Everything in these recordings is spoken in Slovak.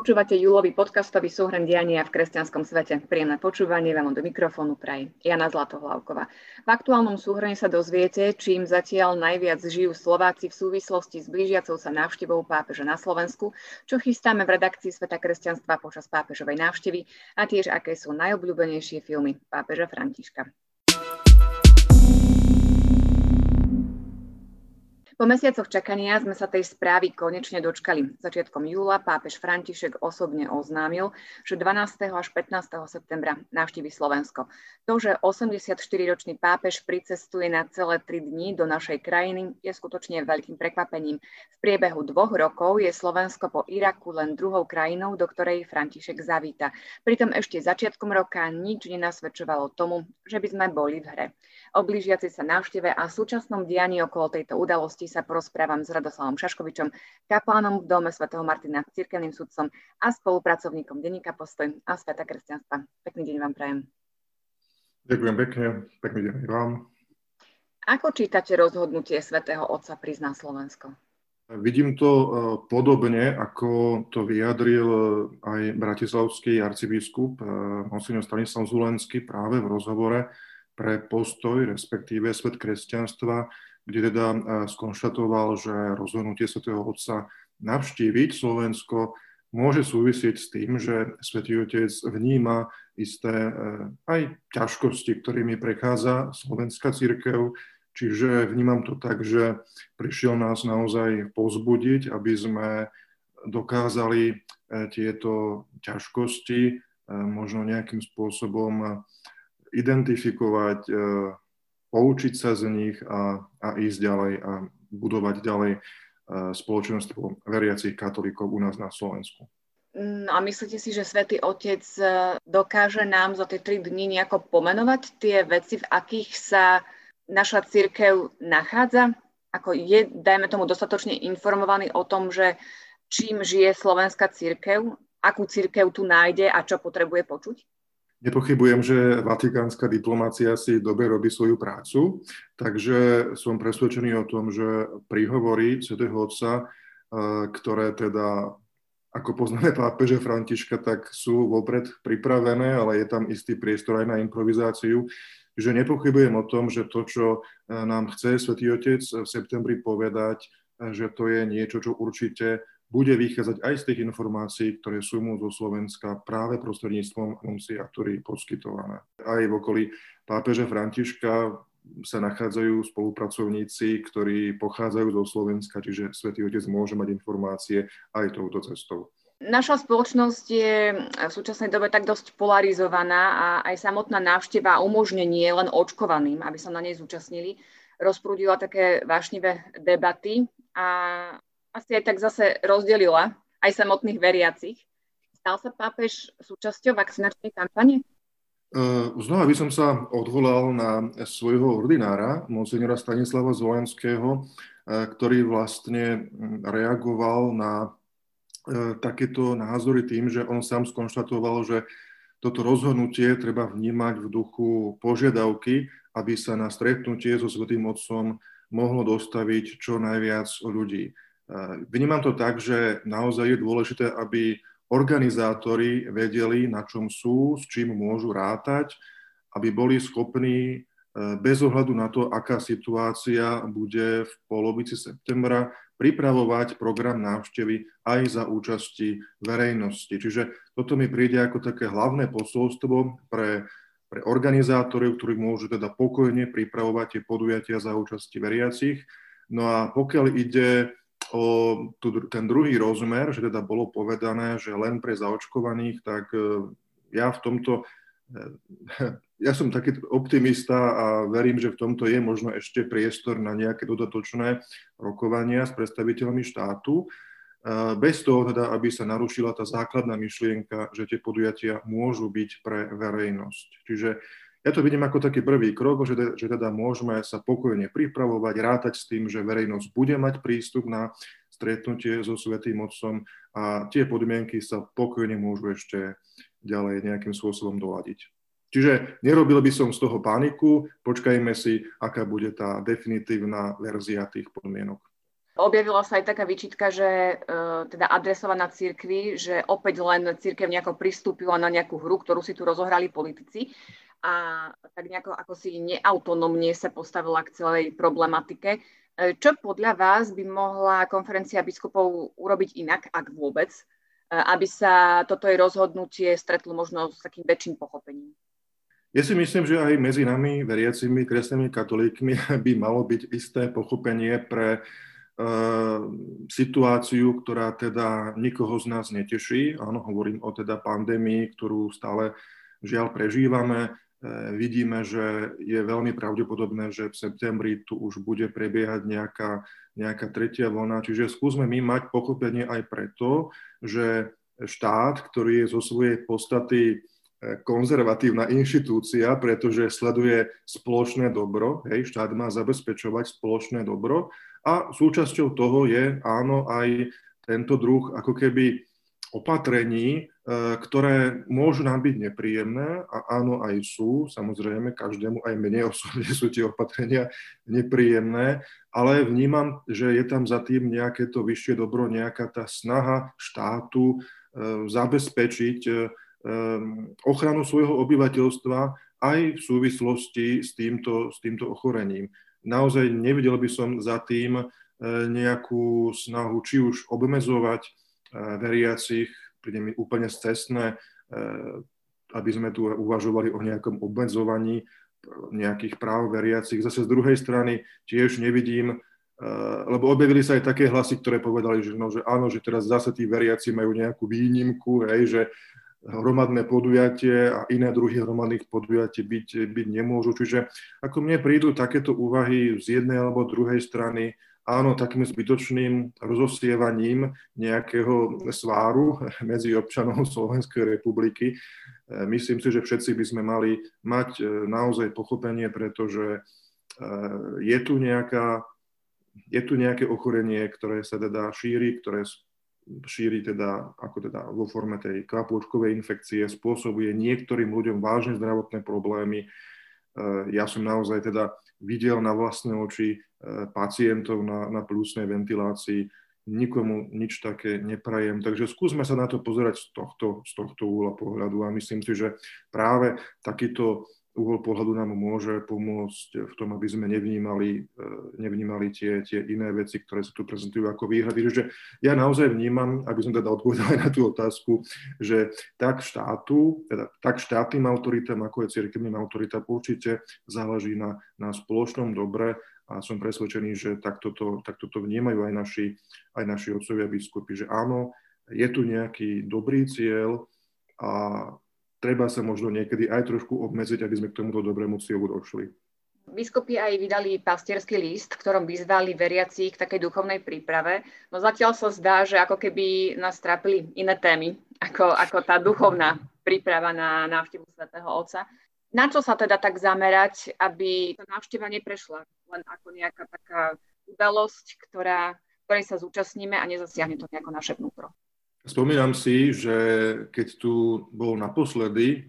Počúvate júlový podcastový súhrn diania v kresťanskom svete. Príjemné počúvanie vám do mikrofónu praje Jana Zlatohlavková. V aktuálnom súhrne sa dozviete, čím zatiaľ najviac žijú Slováci v súvislosti s blížiacou sa návštevou pápeža na Slovensku, čo chystáme v redakcii Sveta kresťanstva počas pápežovej návštevy a tiež aké sú najobľúbenejšie filmy pápeža Františka. Po mesiacoch čakania sme sa tej správy konečne dočkali. Začiatkom júla pápež František osobne oznámil, že 12. až 15. septembra navštívi Slovensko. To, že 84-ročný pápež pricestuje na celé 3 dní do našej krajiny, je skutočne veľkým prekvapením. V priebehu dvoch rokov je Slovensko po Iraku len druhou krajinou, do ktorej František zavíta. Pritom ešte začiatkom roka nič nenasvedčovalo tomu, že by sme boli v hre. O blížiaci sa návšteve a súčasnom dianí okolo tejto udalosti sa porozprávam s Radoslavom Šaškovičom, kaplánom v Dome svätého Martina, cirkevným sudcom a spolupracovníkom denníka Postoj a Sveta kresťanstva. Pekný deň vám prajem. Ďakujem pekne, pekný deň vám. Ako čítate rozhodnutie svätého Otca na Slovensko? Vidím to e, podobne, ako to vyjadril e, aj bratislavský arcibiskup e, Monsignor Stanislav Zulenský práve v rozhovore pre postoj, respektíve svet kresťanstva, kde teda skonštatoval, že rozhodnutie svätého Otca navštíviť Slovensko môže súvisieť s tým, že Svetý Otec vníma isté aj ťažkosti, ktorými prechádza slovenská církev, čiže vnímam to tak, že prišiel nás naozaj pozbudiť, aby sme dokázali e, tieto ťažkosti e, možno nejakým spôsobom identifikovať, e, poučiť sa z nich a, a ísť ďalej a budovať ďalej e, spoločenstvo veriacich katolíkov u nás na Slovensku. No a myslíte si, že Svetý Otec e, dokáže nám za tie tri dni nejako pomenovať tie veci, v akých sa naša církev nachádza? Ako je, dajme tomu, dostatočne informovaný o tom, že čím žije slovenská církev, akú církev tu nájde a čo potrebuje počuť? Nepochybujem, že vatikánska diplomácia si dobre robí svoju prácu, takže som presvedčený o tom, že príhovory svätého Otca, eh, ktoré teda, ako poznáme pápeže Františka, tak sú vopred pripravené, ale je tam istý priestor aj na improvizáciu, že nepochybujem o tom, že to, čo eh, nám chce svätý Otec v septembri povedať, eh, že to je niečo, čo určite bude vychádzať aj z tých informácií, ktoré sú mu zo Slovenska práve prostredníctvom nunciatúry poskytované. Aj v okolí pápeža Františka sa nachádzajú spolupracovníci, ktorí pochádzajú zo Slovenska, čiže Svetý Otec môže mať informácie aj touto cestou. Naša spoločnosť je v súčasnej dobe tak dosť polarizovaná a aj samotná návšteva umožnenie len očkovaným, aby sa na nej zúčastnili, rozprúdila také vášnivé debaty a asi aj tak zase rozdelila aj samotných veriacich. Stal sa pápež súčasťou vakcinačnej kampane? Uh, znova by som sa odvolal na svojho ordinára, monsignora Stanislava Zvolenského, uh, ktorý vlastne reagoval na uh, takéto názory tým, že on sám skonštatoval, že toto rozhodnutie treba vnímať v duchu požiadavky, aby sa na stretnutie so Svetým Otcom mohlo dostaviť čo najviac ľudí. Vnímam to tak, že naozaj je dôležité, aby organizátori vedeli, na čom sú, s čím môžu rátať, aby boli schopní e, bez ohľadu na to, aká situácia bude v polovici septembra, pripravovať program návštevy aj za účasti verejnosti. Čiže toto mi príde ako také hlavné posolstvo pre, pre organizátorov, ktorí môžu teda pokojne pripravovať tie podujatia za účasti veriacich. No a pokiaľ ide o tu, ten druhý rozmer, že teda bolo povedané, že len pre zaočkovaných, tak e, ja v tomto, e, ja som taký optimista a verím, že v tomto je možno ešte priestor na nejaké dodatočné rokovania s predstaviteľmi štátu, e, bez toho teda, aby sa narušila tá základná myšlienka, že tie podujatia môžu byť pre verejnosť. Čiže ja to vidím ako taký prvý krok, že, že teda môžeme sa pokojne pripravovať, rátať s tým, že verejnosť bude mať prístup na stretnutie so Svetým Otcom a tie podmienky sa pokojne môžu ešte ďalej nejakým spôsobom doladiť. Čiže nerobil by som z toho paniku, počkajme si, aká bude tá definitívna verzia tých podmienok. Objavila sa aj taká výčitka, že uh, teda adresovaná církvi, že opäť len církev nejako pristúpila na nejakú hru, ktorú si tu rozohrali politici a tak nejako ako si neautonomne sa postavila k celej problematike. E, čo podľa vás by mohla konferencia biskupov urobiť inak, ak vôbec, e, aby sa toto jej rozhodnutie stretlo možno s takým väčším pochopením? Ja si myslím, že aj medzi nami, veriacimi kresťanmi katolíkmi, by malo byť isté pochopenie pre uh, situáciu, ktorá teda nikoho z nás neteší. Áno, hovorím o teda pandémii, ktorú stále žiaľ prežívame. Eh, vidíme, že je veľmi pravdepodobné, že v septembri tu už bude prebiehať nejaká, nejaká tretia vlna. Čiže skúsme my mať pochopenie aj preto, že štát, ktorý je zo svojej podstaty eh, konzervatívna inštitúcia, pretože sleduje spoločné dobro, hej, štát má zabezpečovať spoločné dobro a súčasťou toho je áno aj tento druh ako keby opatrení, ktoré môžu nám byť nepríjemné a áno, aj sú, samozrejme, každému, aj mne osobne sú tie opatrenia nepríjemné, ale vnímam, že je tam za tým nejaké to vyššie dobro, nejaká tá snaha štátu e, zabezpečiť e, ochranu svojho obyvateľstva aj v súvislosti s týmto, s týmto ochorením. Naozaj nevidel by som za tým nejakú snahu či už obmezovať veriacich príde mi úplne cestné, eh, aby sme tu uvažovali o nejakom obmedzovaní nejakých práv veriacich. Zase z druhej strany tiež nevidím, eh, lebo objavili sa aj také hlasy, ktoré povedali, že, no, že áno, že teraz zase tí veriaci majú nejakú výnimku, hej, že hromadné podujatie a iné druhy hromadných podujatí byť, byť nemôžu. Čiže ako mne prídu takéto úvahy z jednej alebo druhej strany, áno, takým zbytočným rozosievaním nejakého sváru medzi občanov Slovenskej republiky. E, myslím si, že všetci by sme mali mať e, naozaj pochopenie, pretože e, je tu, nejaká, je tu nejaké ochorenie, ktoré sa teda šíri, ktoré šíri teda, ako teda vo forme tej kvapôčkovej infekcie, spôsobuje niektorým ľuďom vážne zdravotné problémy. Ja som naozaj teda videl na vlastné oči pacientov na, na plusnej ventilácii. Nikomu nič také neprajem. Takže skúsme sa na to pozerať z tohto, z tohto úhla pohľadu a myslím si, že práve takýto uhol pohľadu nám môže pomôcť v tom, aby sme nevnímali, e, nevnímali tie, tie iné veci, ktoré sa tu prezentujú ako výhrady. Takže ja naozaj vnímam, aby som teda odpovedal na tú otázku, že tak štátu, teda tak štátnym autoritám, ako je cirkevným autoritám, určite záleží na, na spoločnom dobre a som presvedčený, že takto to, takto to vnímajú aj naši, aj naši otcovia biskupy, že áno, je tu nejaký dobrý cieľ a treba sa možno niekedy aj trošku obmedziť, aby sme k tomuto dobrému cieľu došli. Biskupy aj vydali pastierský list, v ktorom vyzvali veriaci k takej duchovnej príprave. No zatiaľ sa zdá, že ako keby nás trápili iné témy, ako, ako tá duchovná príprava na návštevu svätého Otca. Na čo sa teda tak zamerať, aby tá návšteva neprešla len ako nejaká taká udalosť, ktorá, ktorej sa zúčastníme a nezasiahne to nejako naše vnútro? Spomínam si, že keď tu bol naposledy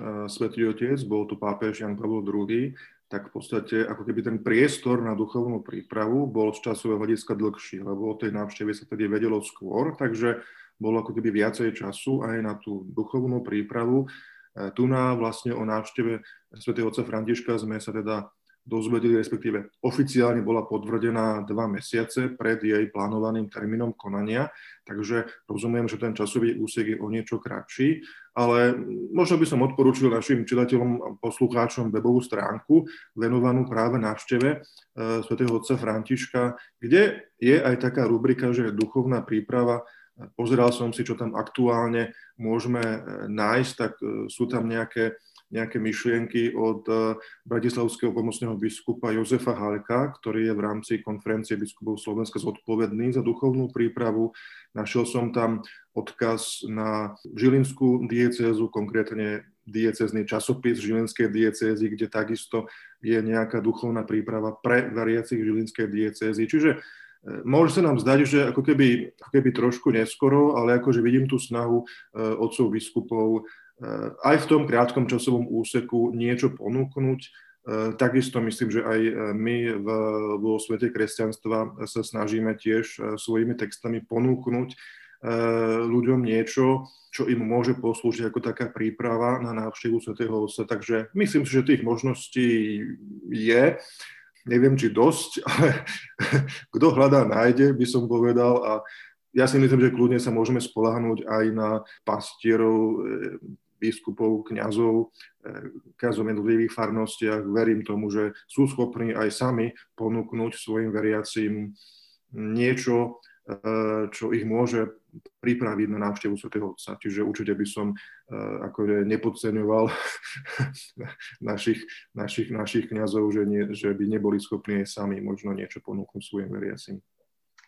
uh, Svetý Otec, bol tu pápež Jan Pavel II, tak v podstate ako keby ten priestor na duchovnú prípravu bol z časového hľadiska dlhší, lebo o tej návšteve sa tedy vedelo skôr, takže bolo ako keby viacej času aj na tú duchovnú prípravu. E, tu na vlastne o návšteve svätého otca Františka sme sa teda dozvedeli, respektíve oficiálne bola potvrdená dva mesiace pred jej plánovaným termínom konania, takže rozumiem, že ten časový úsek je o niečo kratší, ale možno by som odporúčil našim čitateľom a poslucháčom webovú stránku venovanú práve návšteve e, svätého otca Františka, kde je aj taká rubrika, že duchovná príprava. Pozeral som si, čo tam aktuálne môžeme e, nájsť, tak e, sú tam nejaké, nejaké myšlienky od e, bratislavského pomocného biskupa Jozefa Halka, ktorý je v rámci konferencie biskupov Slovenska zodpovedný za duchovnú prípravu. Našiel som tam odkaz na Žilinskú diecézu, konkrétne diecezný časopis Žilinskej diecézy, kde takisto je nejaká duchovná príprava pre veriacich Žilinskej diecézy. Čiže Môže sa nám zdať, že ako keby, ako keby trošku neskoro, ale akože vidím tú snahu uh, otcov biskupov aj v tom krátkom časovom úseku niečo ponúknuť. Takisto myslím, že aj my vo svete kresťanstva sa snažíme tiež svojimi textami ponúknuť ľuďom niečo, čo im môže poslúžiť ako taká príprava na návštevu svätého Otca. Takže myslím si, že tých možností je. Neviem, či dosť, ale kto hľadá, nájde, by som povedal. A ja si myslím, že kľudne sa môžeme spolahnúť aj na pastierov, biskupov, kňazov, kňazov jednotlivých farnostiach. Verím tomu, že sú schopní aj sami ponúknuť svojim veriacim niečo, čo ich môže pripraviť na návštevu svätého Otca. Čiže určite by som ako nepodceňoval našich, našich, našich kňazov, že, nie, že by neboli schopní sami možno niečo ponúknuť svojim veriacim.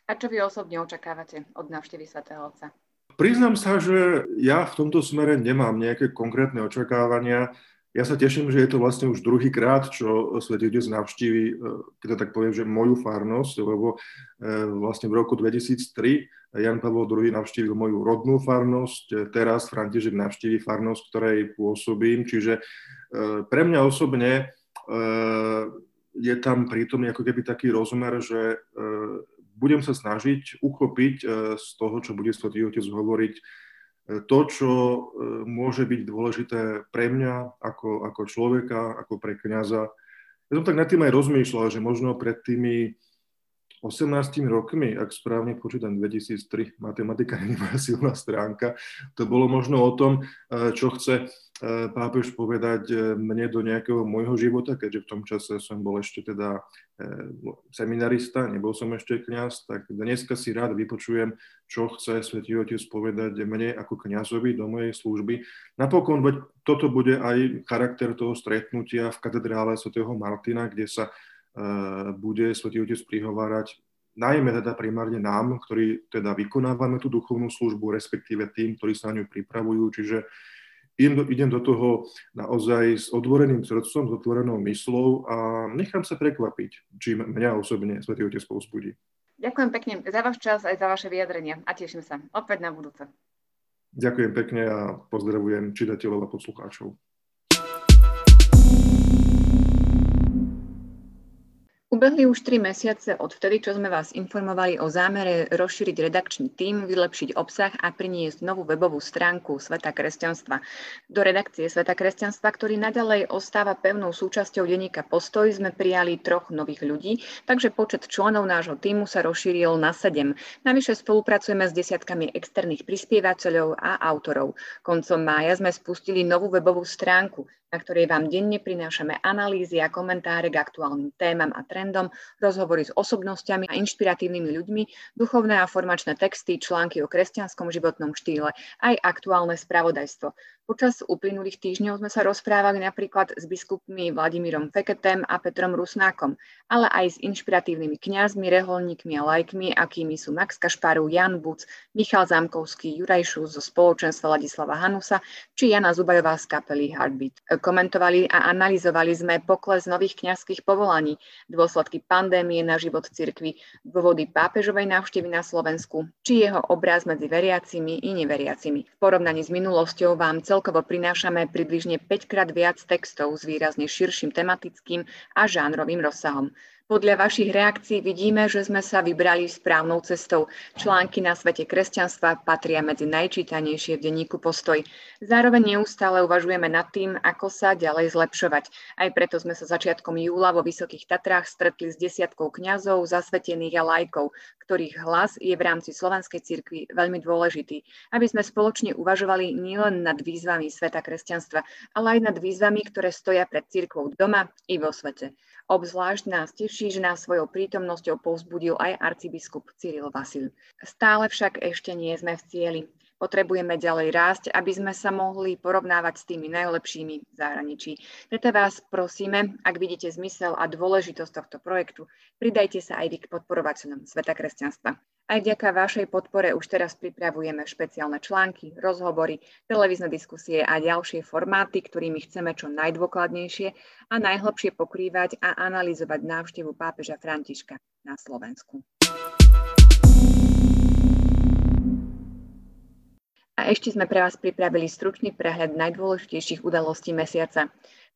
A čo vy osobne očakávate od návštevy svätého Otca? Priznám sa, že ja v tomto smere nemám nejaké konkrétne očakávania. Ja sa teším, že je to vlastne už druhý krát, čo Svetý Otec navštívi, e, keď to tak poviem, že moju farnosť, lebo e, vlastne v roku 2003 Jan Pavel II navštívil moju rodnú farnosť, e, teraz František navštívi farnosť, ktorej pôsobím, čiže pre mňa osobne je tam prítomný ako keby taký rozmer, že budem sa snažiť uchopiť e, z toho, čo bude Svetý Otec hovoriť, e, to, čo e, môže byť dôležité pre mňa ako, ako človeka, ako pre kniaza. Ja som tak nad tým aj rozmýšľal, že možno pred tými 18 rokmi, ak správne počítam 2003, matematika nie je moja silná stránka, to bolo možno o tom, e, čo chce e, pápež povedať e, mne do nejakého môjho života, keďže v tom čase som bol ešte teda seminarista, nebol som ešte kňaz, tak dneska si rád vypočujem, čo chce Svetý Otec povedať mne ako kňazovi do mojej služby. Napokon, toto bude aj charakter toho stretnutia v katedrále svätého Martina, kde sa bude Svetý Otec prihovárať najmä teda primárne nám, ktorí teda vykonávame tú duchovnú službu, respektíve tým, ktorí sa na ňu pripravujú. Čiže idem do, idem do toho naozaj s otvoreným srdcom, s otvorenou myslou a nechám sa prekvapiť, či mňa osobne Svetý Otec povzbudí. Ďakujem pekne za váš čas aj za vaše vyjadrenia a teším sa opäť na budúce. Ďakujem pekne a pozdravujem čitateľov a poslucháčov. Ubehli už tri mesiace od vtedy, čo sme vás informovali o zámere rozšíriť redakčný tím, vylepšiť obsah a priniesť novú webovú stránku Sveta kresťanstva. Do redakcie Sveta kresťanstva, ktorý naďalej ostáva pevnou súčasťou denníka Postoj, sme prijali troch nových ľudí, takže počet členov nášho týmu sa rozšíril na sedem. Navyše spolupracujeme s desiatkami externých prispievateľov a autorov. Koncom mája sme spustili novú webovú stránku na ktorej vám denne prinášame analýzy a komentáre k aktuálnym témam a trendom, rozhovory s osobnosťami a inšpiratívnymi ľuďmi, duchovné a formačné texty, články o kresťanskom životnom štýle, aj aktuálne spravodajstvo. Počas uplynulých týždňov sme sa rozprávali napríklad s biskupmi Vladimírom Feketem a Petrom Rusnákom, ale aj s inšpiratívnymi kňazmi, reholníkmi a lajkmi, akými sú Max Kašparu, Jan Buc, Michal Zámkovský, Juraj Šus zo spoločenstva Ladislava Hanusa či Jana Zubajová z kapely Heartbeat. Komentovali a analyzovali sme pokles nových kňazských povolaní, dôsledky pandémie na život cirkvi, dôvody pápežovej návštevy na Slovensku, či jeho obraz medzi veriacimi i neveriacimi. V porovnaní s minulosťou vám cel celkovo prinášame približne 5 krát viac textov s výrazne širším tematickým a žánrovým rozsahom. Podľa vašich reakcií vidíme, že sme sa vybrali správnou cestou. Články na svete kresťanstva patria medzi najčítanejšie v denníku Postoj. Zároveň neustále uvažujeme nad tým, ako sa ďalej zlepšovať. Aj preto sme sa začiatkom júla vo Vysokých Tatrách stretli s desiatkou kňazov, zasvetených a lajkov, ktorých hlas je v rámci Slovanskej cirkvi veľmi dôležitý, aby sme spoločne uvažovali nielen nad výzvami sveta kresťanstva, ale aj nad výzvami, ktoré stoja pred cirkvou doma i vo svete. Obzvlášť nás teší, že nás svojou prítomnosťou povzbudil aj arcibiskup Cyril Vasil. Stále však ešte nie sme v cieli. Potrebujeme ďalej rásť, aby sme sa mohli porovnávať s tými najlepšími v zahraničí. Preto vás prosíme, ak vidíte zmysel a dôležitosť tohto projektu, pridajte sa aj vy k podporovateľom Sveta kresťanstva. Aj vďaka vašej podpore už teraz pripravujeme špeciálne články, rozhovory, televízne diskusie a ďalšie formáty, ktorými chceme čo najdôkladnejšie a najhlbšie pokrývať a analyzovať návštevu pápeža Františka na Slovensku. A ešte sme pre vás pripravili stručný prehľad najdôležitejších udalostí mesiaca.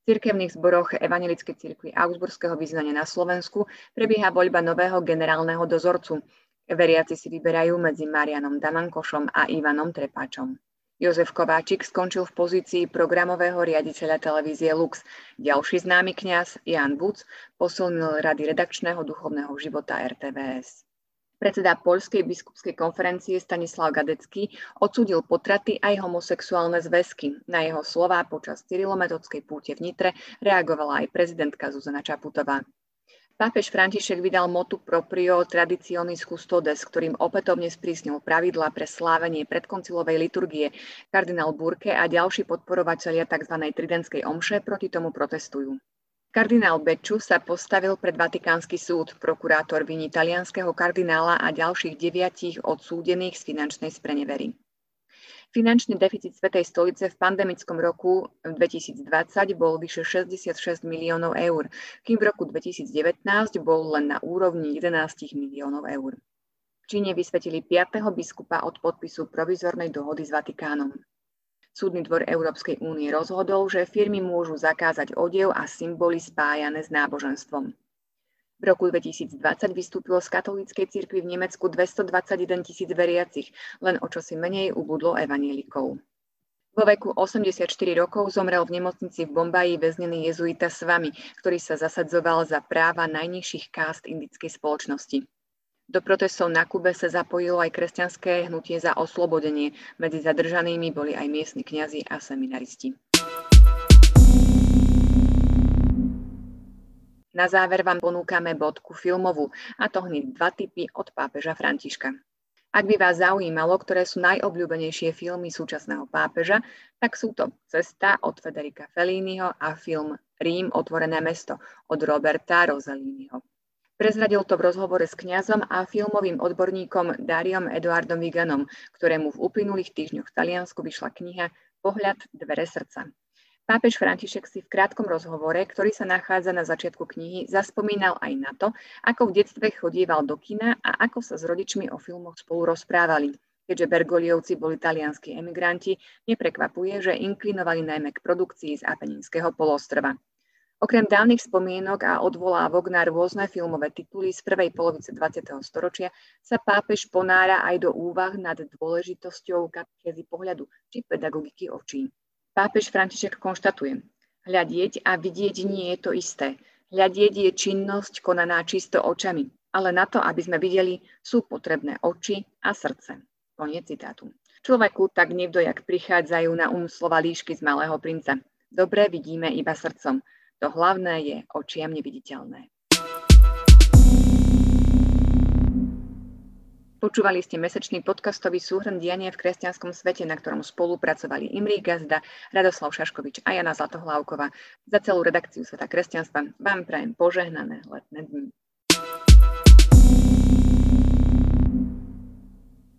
V cirkevných zboroch Evangelickej cirkvi Augsburského vyznania na Slovensku prebieha voľba nového generálneho dozorcu. Veriaci si vyberajú medzi Marianom Damankošom a Ivanom Trepáčom. Jozef Kováčik skončil v pozícii programového riaditeľa televízie Lux. Ďalší známy kňaz, Jan Buc, posilnil rady redakčného duchovného života RTVS. Predseda Poľskej biskupskej konferencie Stanislav Gadecký odsúdil potraty aj homosexuálne zväzky. Na jeho slová počas cyrilometodskej púte v Nitre reagovala aj prezidentka Zuzana Čaputová. Pápež František vydal motu proprio Traditionis Custodes, ktorým opätovne sprísnil pravidlá pre slávenie predkoncilovej liturgie. Kardinál Burke a ďalší podporovatelia tzv. tridentskej omše proti tomu protestujú. Kardinál Beču sa postavil pred Vatikánsky súd. Prokurátor viní talianského kardinála a ďalších deviatich odsúdených z finančnej sprenevery. Finančný deficit Svetej stolice v pandemickom roku 2020 bol vyše 66 miliónov eur, kým v roku 2019 bol len na úrovni 11 miliónov eur. V Číne vysvetili 5. biskupa od podpisu provizornej dohody s Vatikánom. Súdny dvor Európskej únie rozhodol, že firmy môžu zakázať odev a symboly spájané s náboženstvom. V roku 2020 vystúpilo z katolíckej cirkvi v Nemecku 221 tisíc veriacich, len o čosi menej ubudlo evanielikov. Vo veku 84 rokov zomrel v nemocnici v Bombaji väznený jezuita Svami, ktorý sa zasadzoval za práva najnižších kást indickej spoločnosti. Do protestov na Kube sa zapojilo aj kresťanské hnutie za oslobodenie. Medzi zadržanými boli aj miestni kňazi a seminaristi. Na záver vám ponúkame bodku filmovú, a to hneď dva typy od pápeža Františka. Ak by vás zaujímalo, ktoré sú najobľúbenejšie filmy súčasného pápeža, tak sú to Cesta od Federica Felliniho a film Rím otvorené mesto od Roberta Rosalínyho. Prezradil to v rozhovore s kňazom a filmovým odborníkom Dariom Eduardom Viganom, ktorému v uplynulých týždňoch v Taliansku vyšla kniha Pohľad dvere srdca. Pápež František si v krátkom rozhovore, ktorý sa nachádza na začiatku knihy, zaspomínal aj na to, ako v detstve chodieval do kina a ako sa s rodičmi o filmoch spolu rozprávali. Keďže Bergoliovci boli talianskí emigranti, neprekvapuje, že inklinovali najmä k produkcii z Apeninského polostrova. Okrem dávnych spomienok a odvolávok na rôzne filmové tituly z prvej polovice 20. storočia sa pápež ponára aj do úvah nad dôležitosťou katechezy pohľadu či pedagogiky očí. Pápež František konštatuje, hľadieť a vidieť nie je to isté. Hľadieť je činnosť konaná čisto očami, ale na to, aby sme videli, sú potrebné oči a srdce. Koniec citátu. Človeku tak nevdojak prichádzajú na um slova líšky z Malého princa. Dobre vidíme iba srdcom. To hlavné je očiam neviditeľné. Počúvali ste mesačný podcastový súhrn diania v kresťanskom svete, na ktorom spolupracovali Imrí Gazda, Radoslav Šaškovič a Jana Zlatohlávková. Za celú redakciu Sveta kresťanstva vám prajem požehnané letné dni.